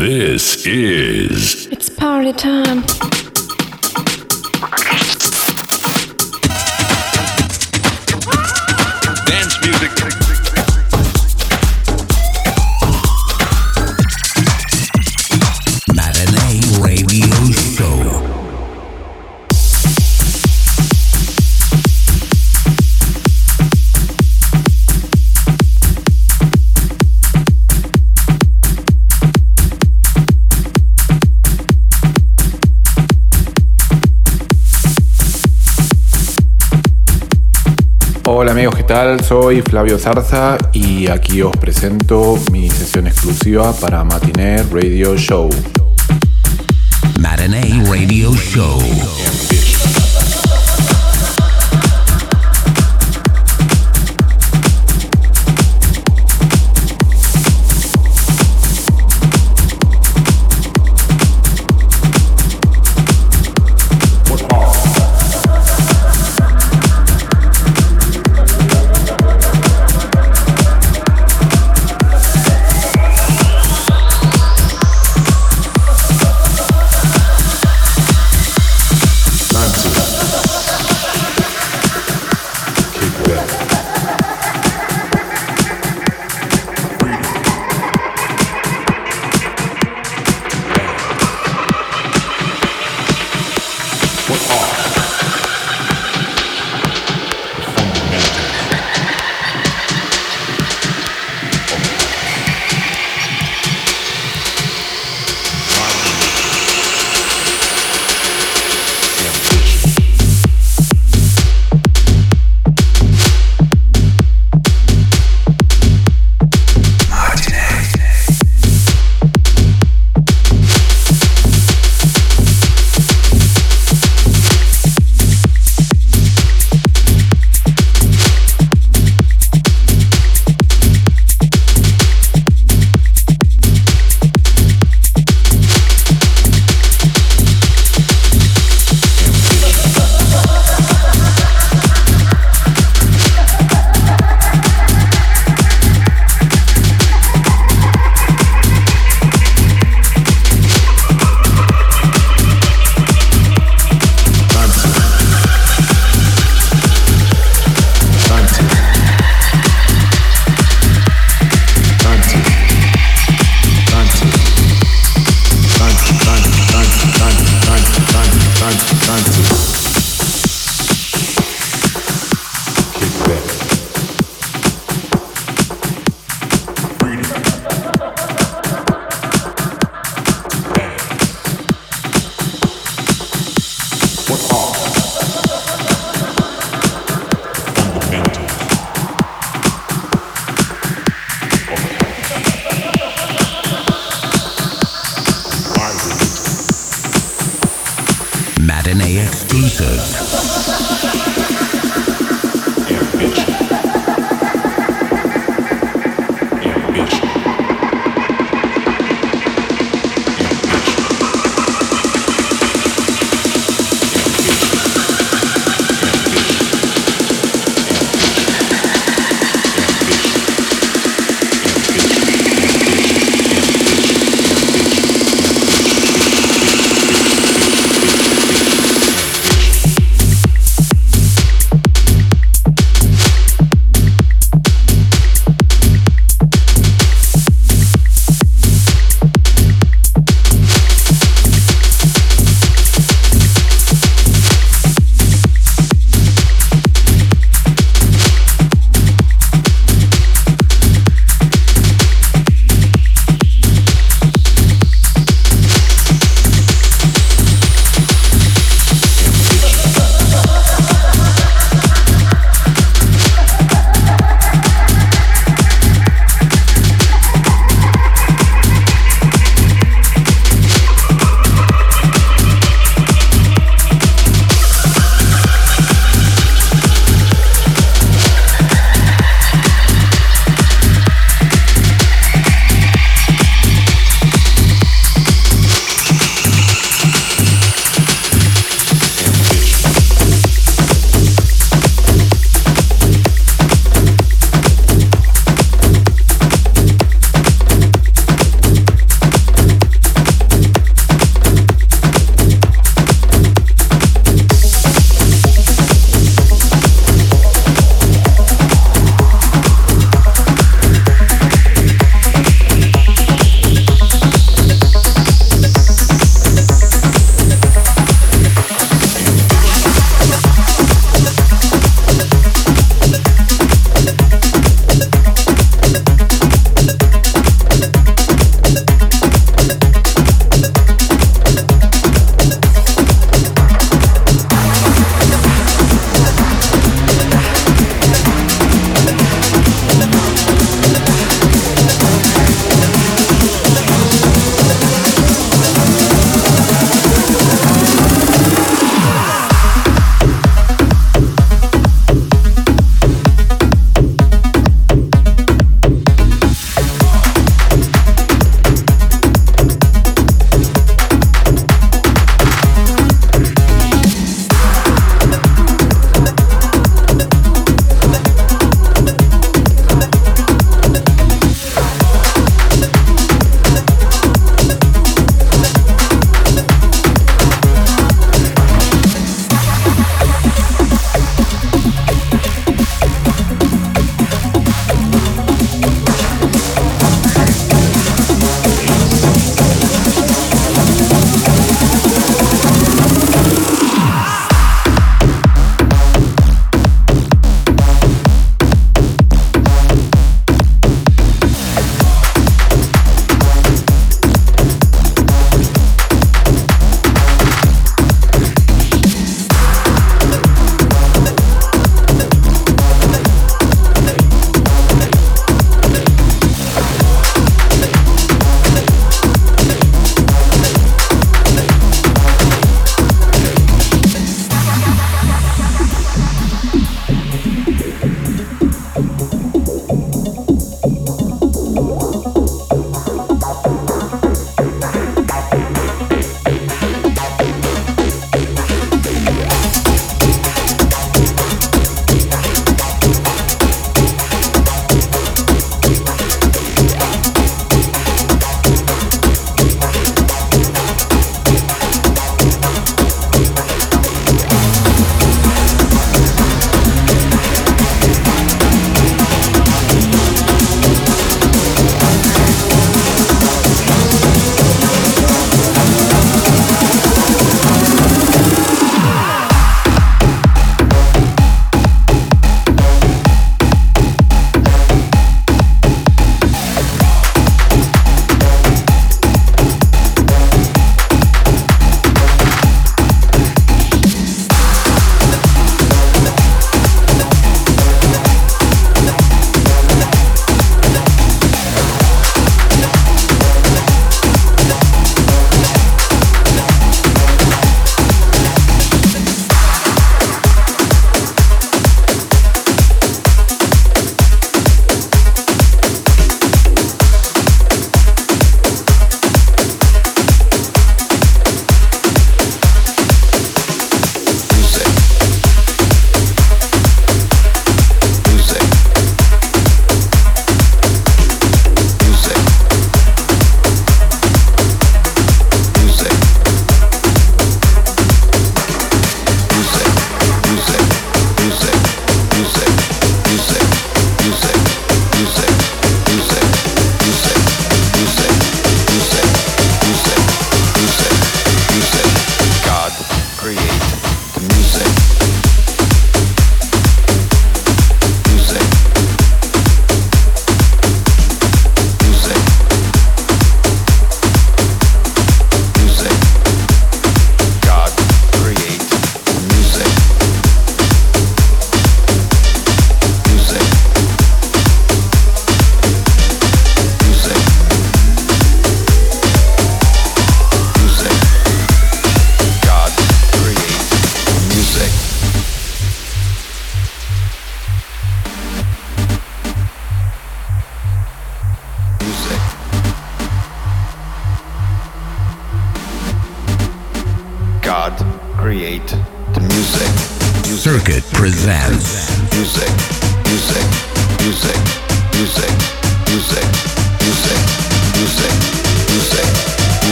This is. It's party time. Soy Flavio Zarza y aquí os presento mi sesión exclusiva para Radio Show. Matinee Radio Show.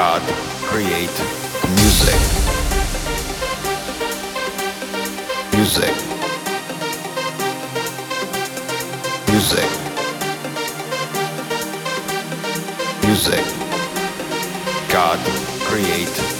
God create music. Music. Music. Music. God create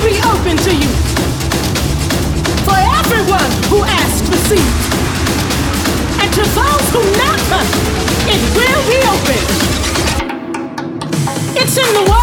will be open to you. For everyone who asks receives. And to those who knock, it will be open. It's in the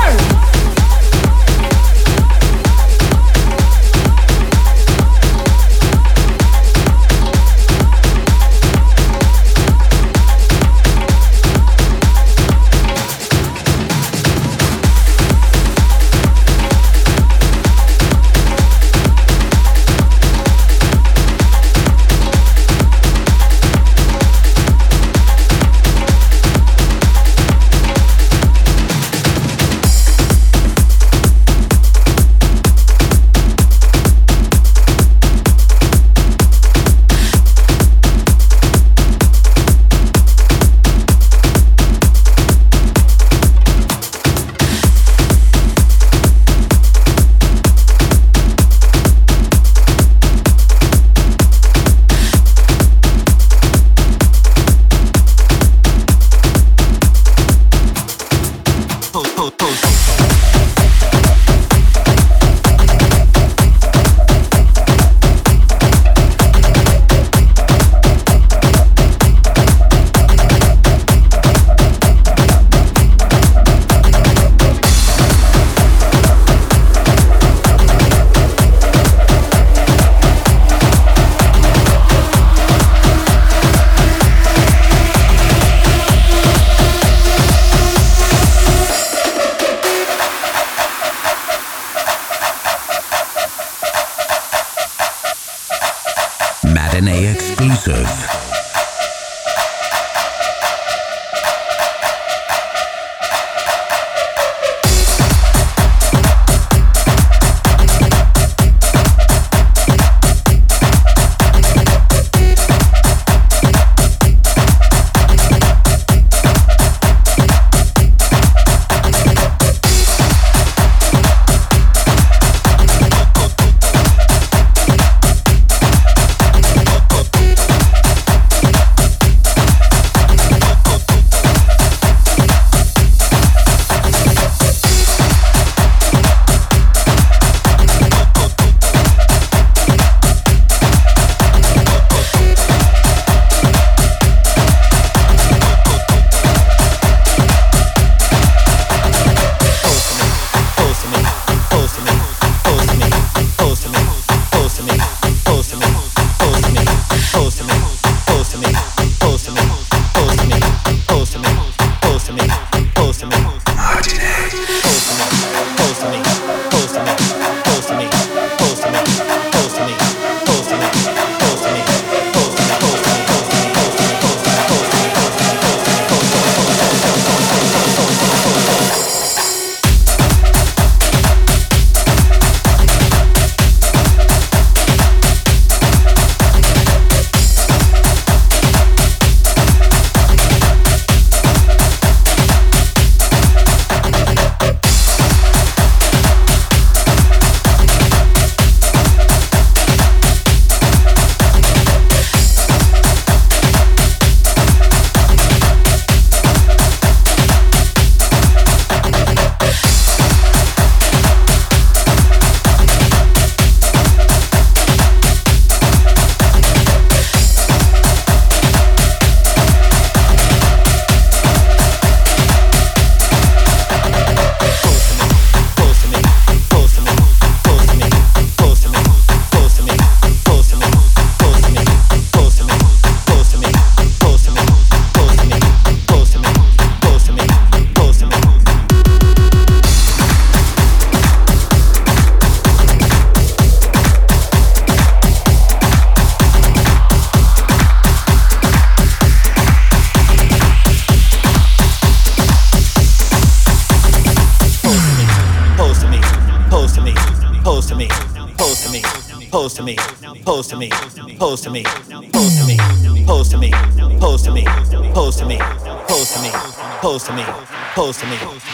an exclusive. Word. pose to me, pose to me, pose to me, pose to me, pose to me, pose to me, pose to me, pose to me.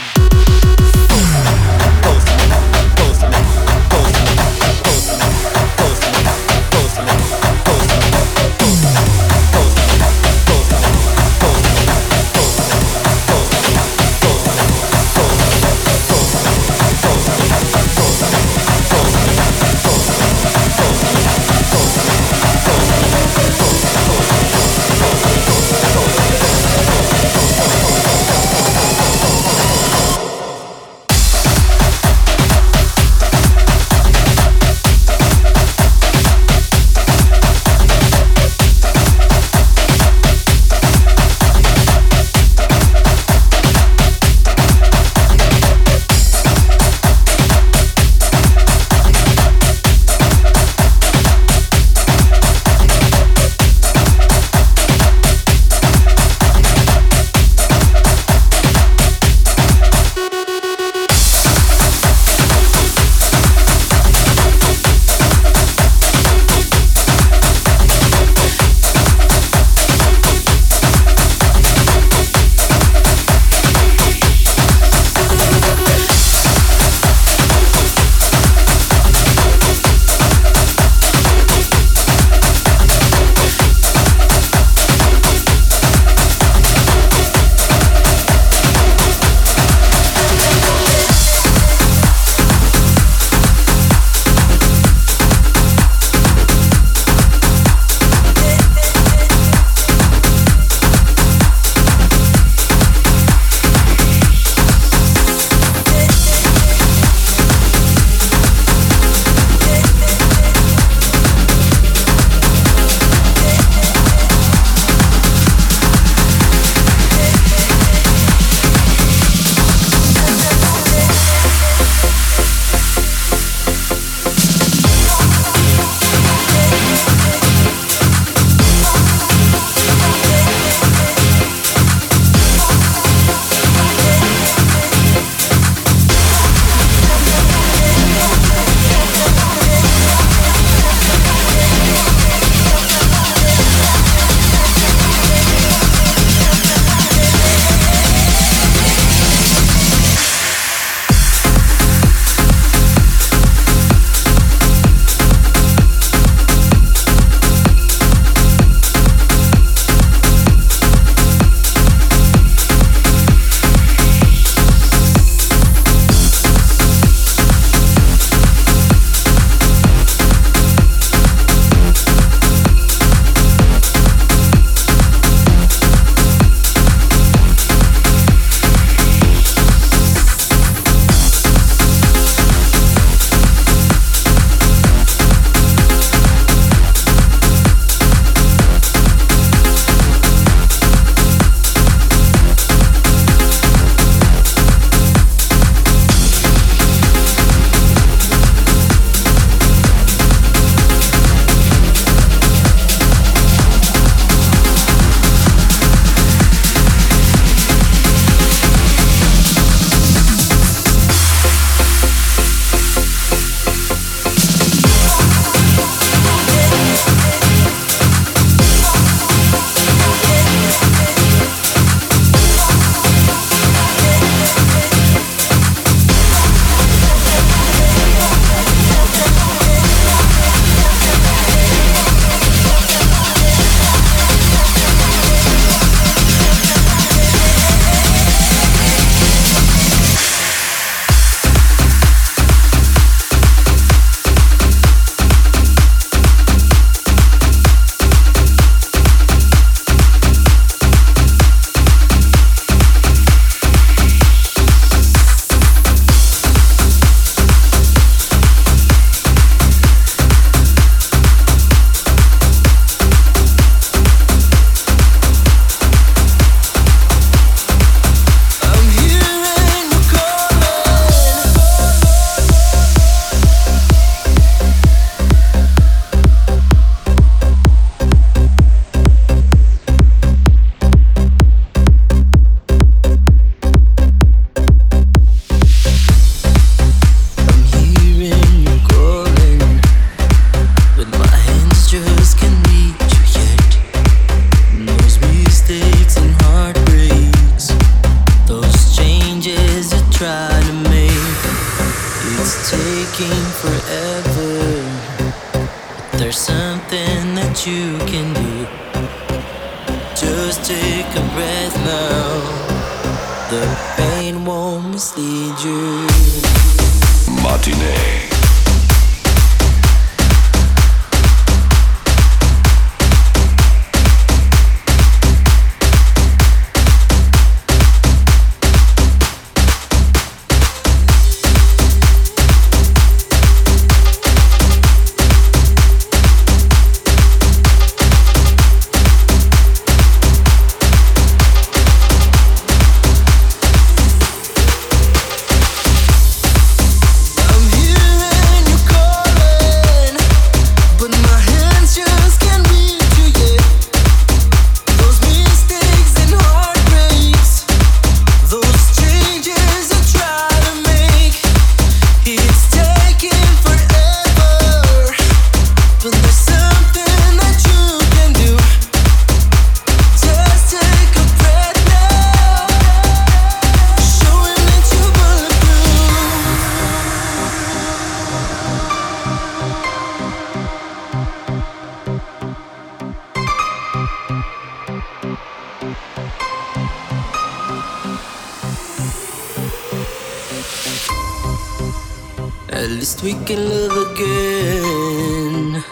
At least we can love again.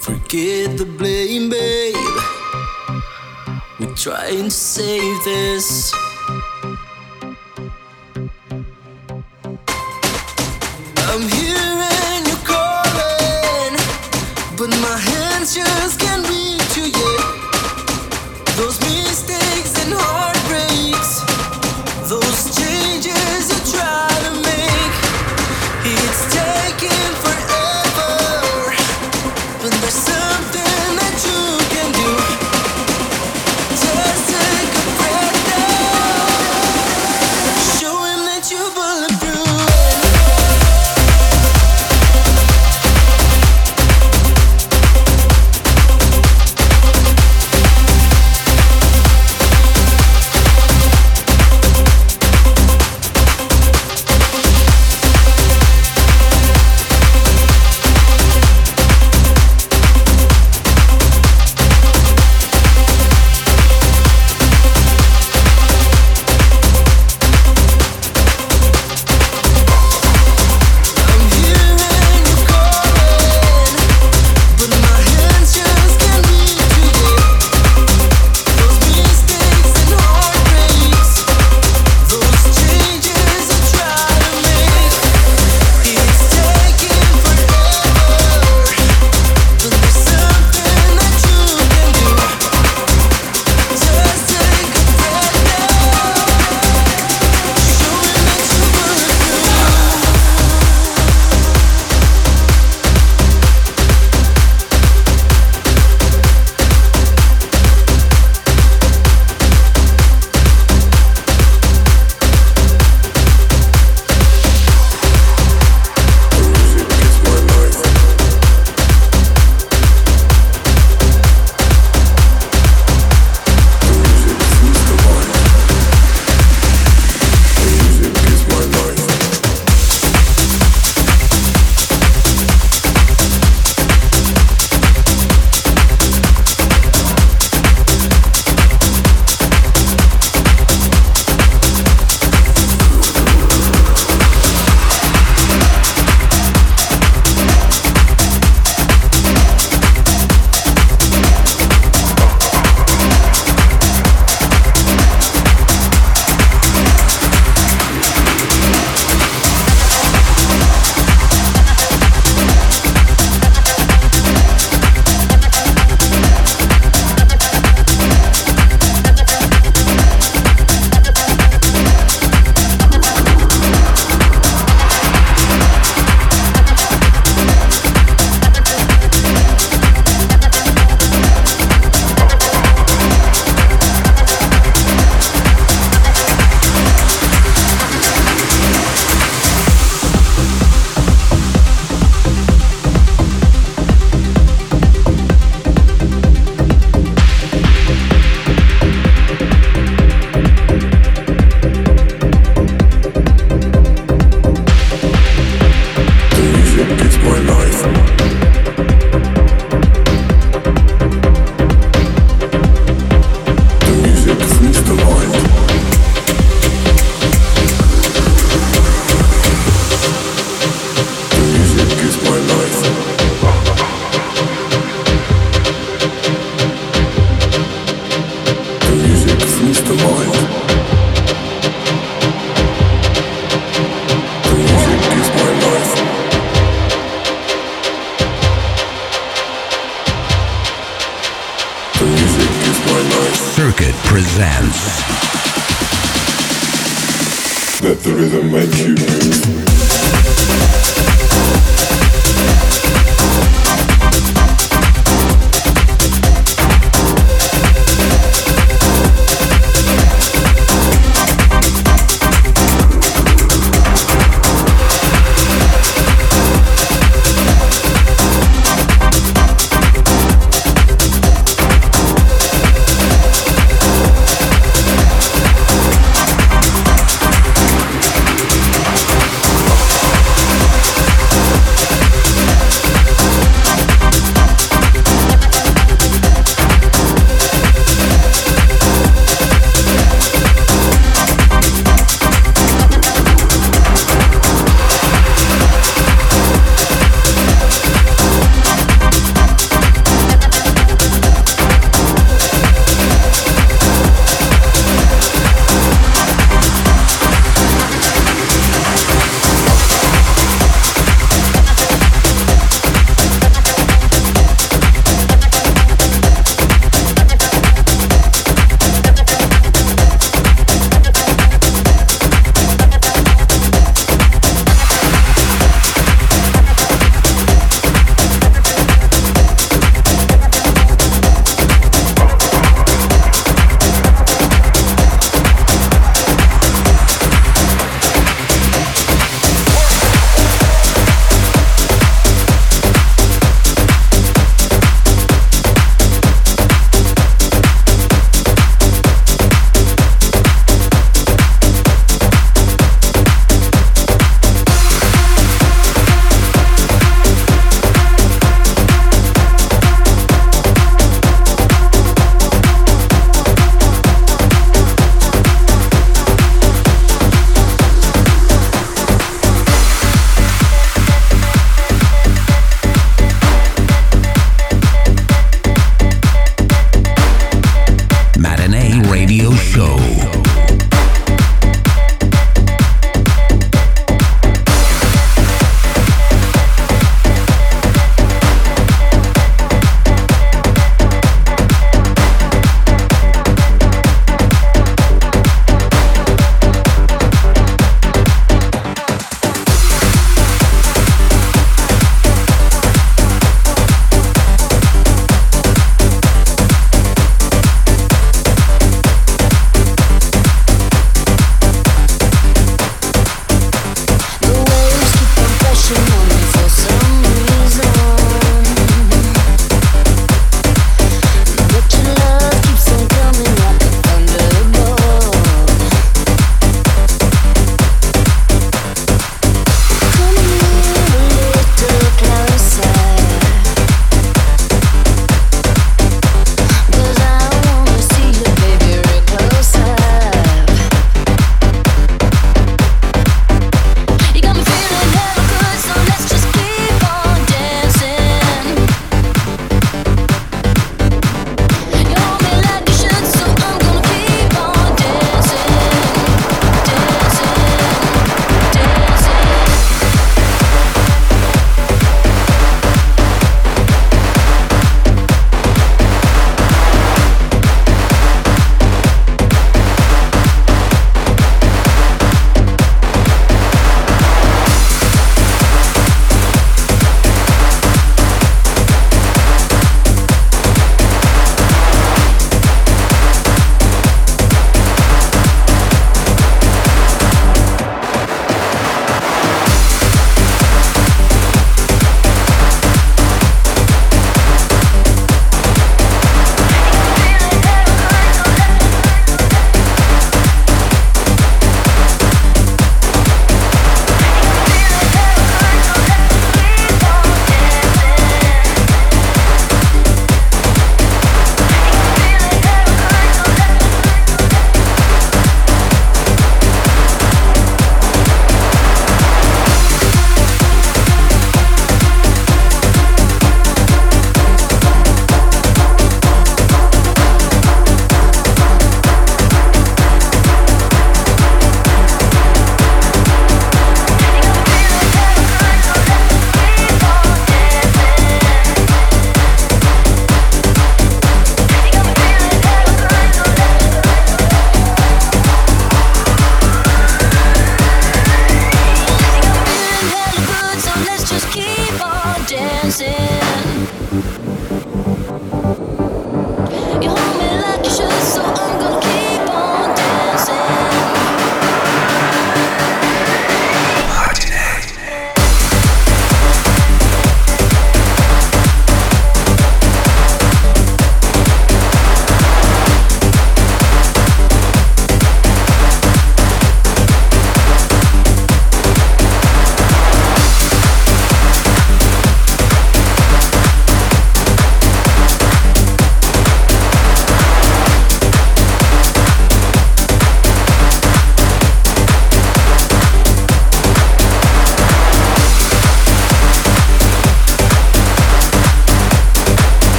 Forget the blame, babe. We're trying to save this. I'm hearing you calling, but my hands just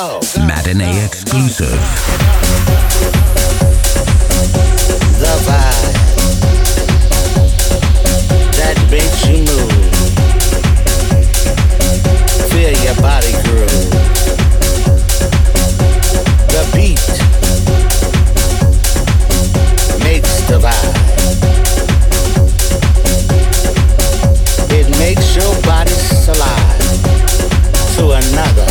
go. Matinee exclusive. The vibe that makes you move. Feel your body groove. The beat makes the vibe. It makes your body slide to another.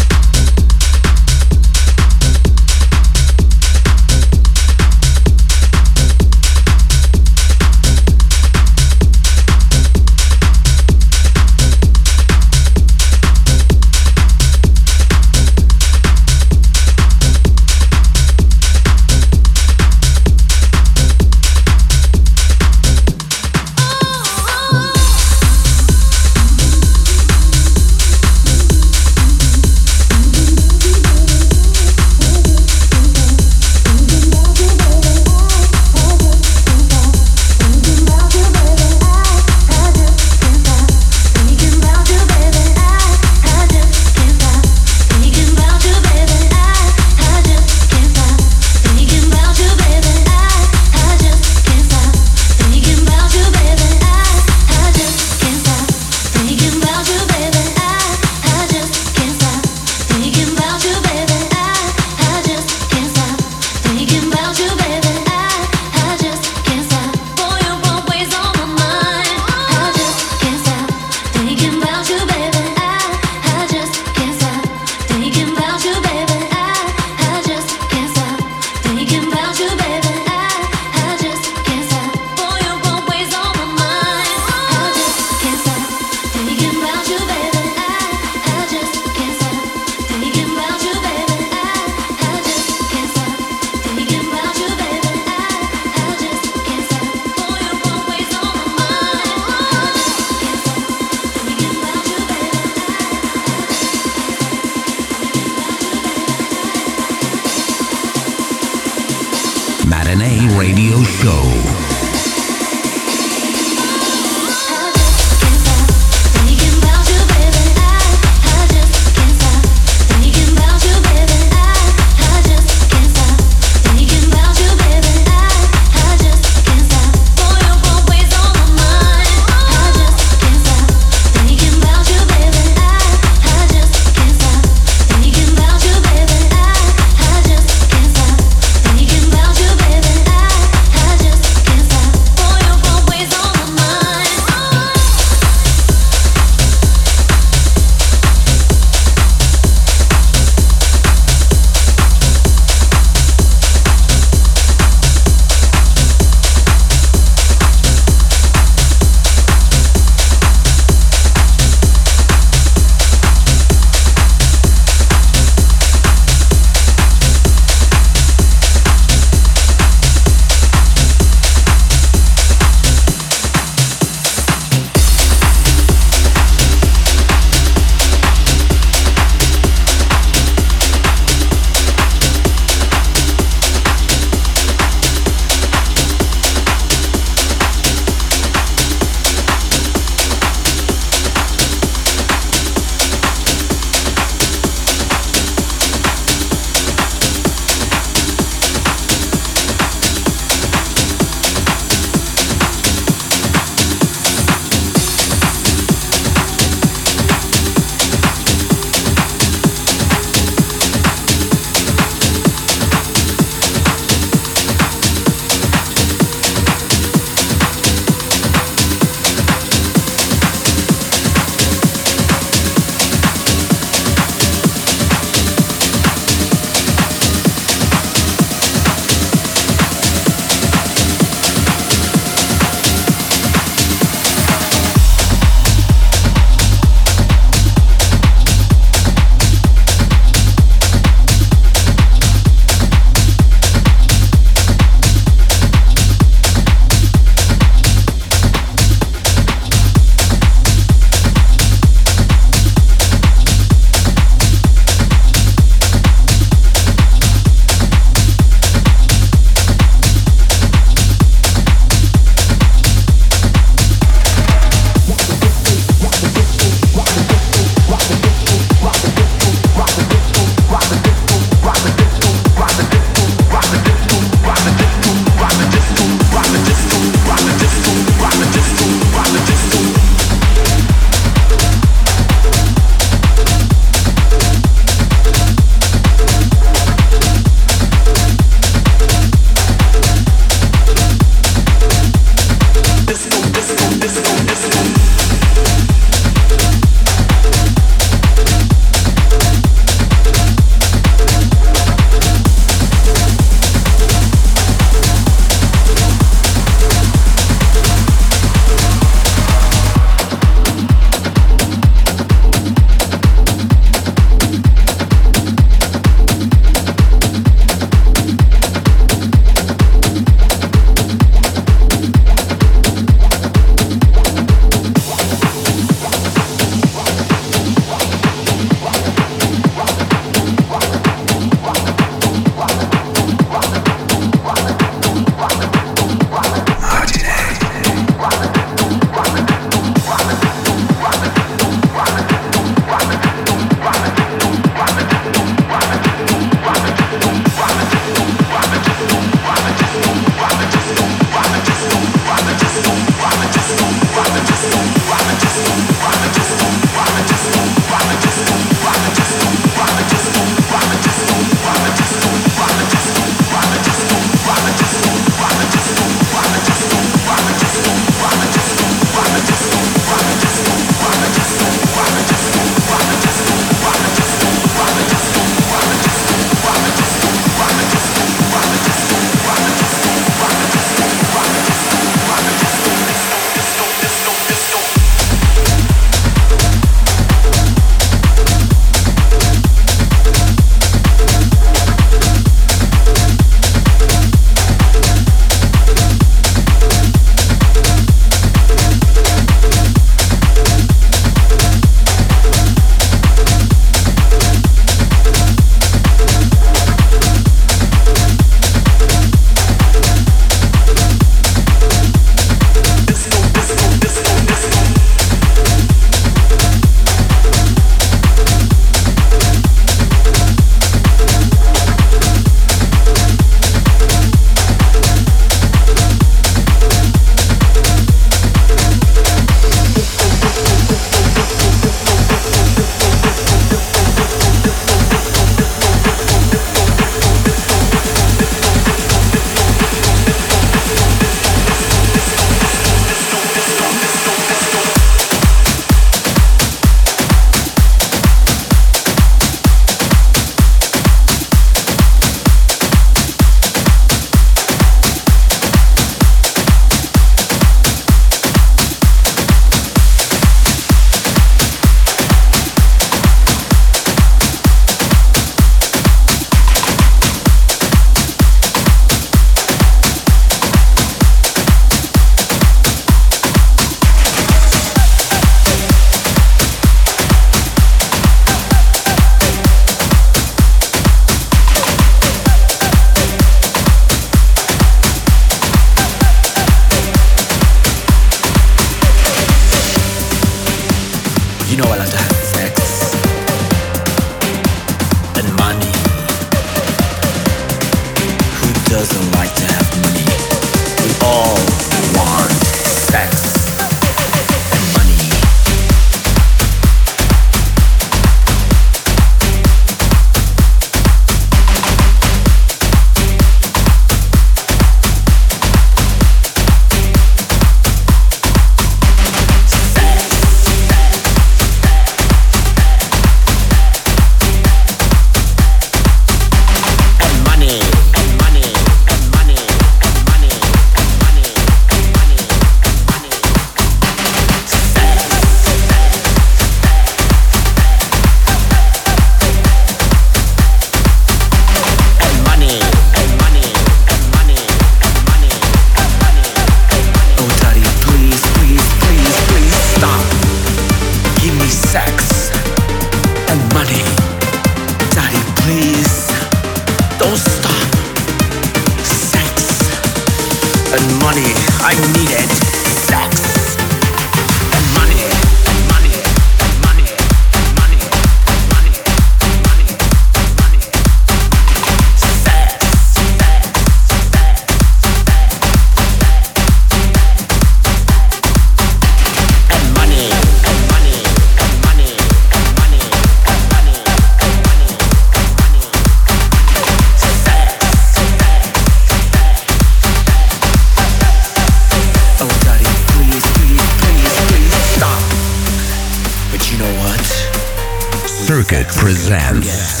Circuit presents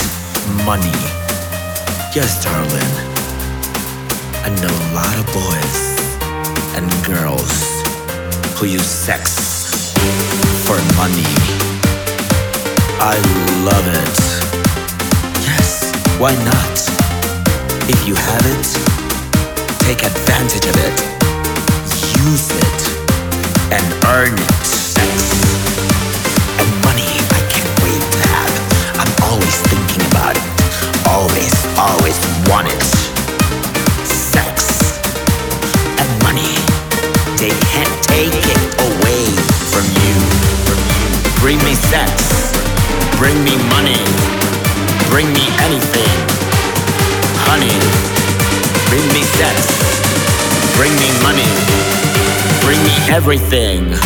money. Yes, darling. I know a lot of boys and girls who use sex for money. I love it. Yes, why not? If you have it, take advantage of it. Use it and earn it. Always thinking about it. Always, always want it. Sex and money. They can't take it away from you. Bring me sex. Bring me money. Bring me anything. Honey. Bring me sex. Bring me money. Bring me everything.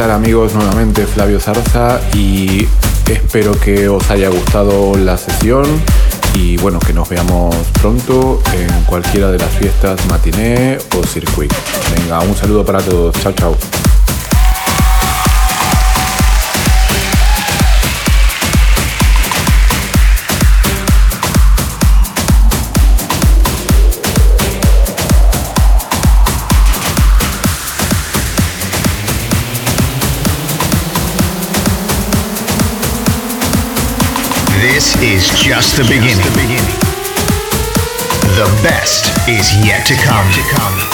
Tal amigos? Nuevamente Flavio Zarza y espero que os haya gustado la sesión y bueno, que nos veamos pronto en cualquiera de las fiestas matiné o circuit. Venga, un saludo para todos. Chao, chao. Just the beginning. The best is yet to come.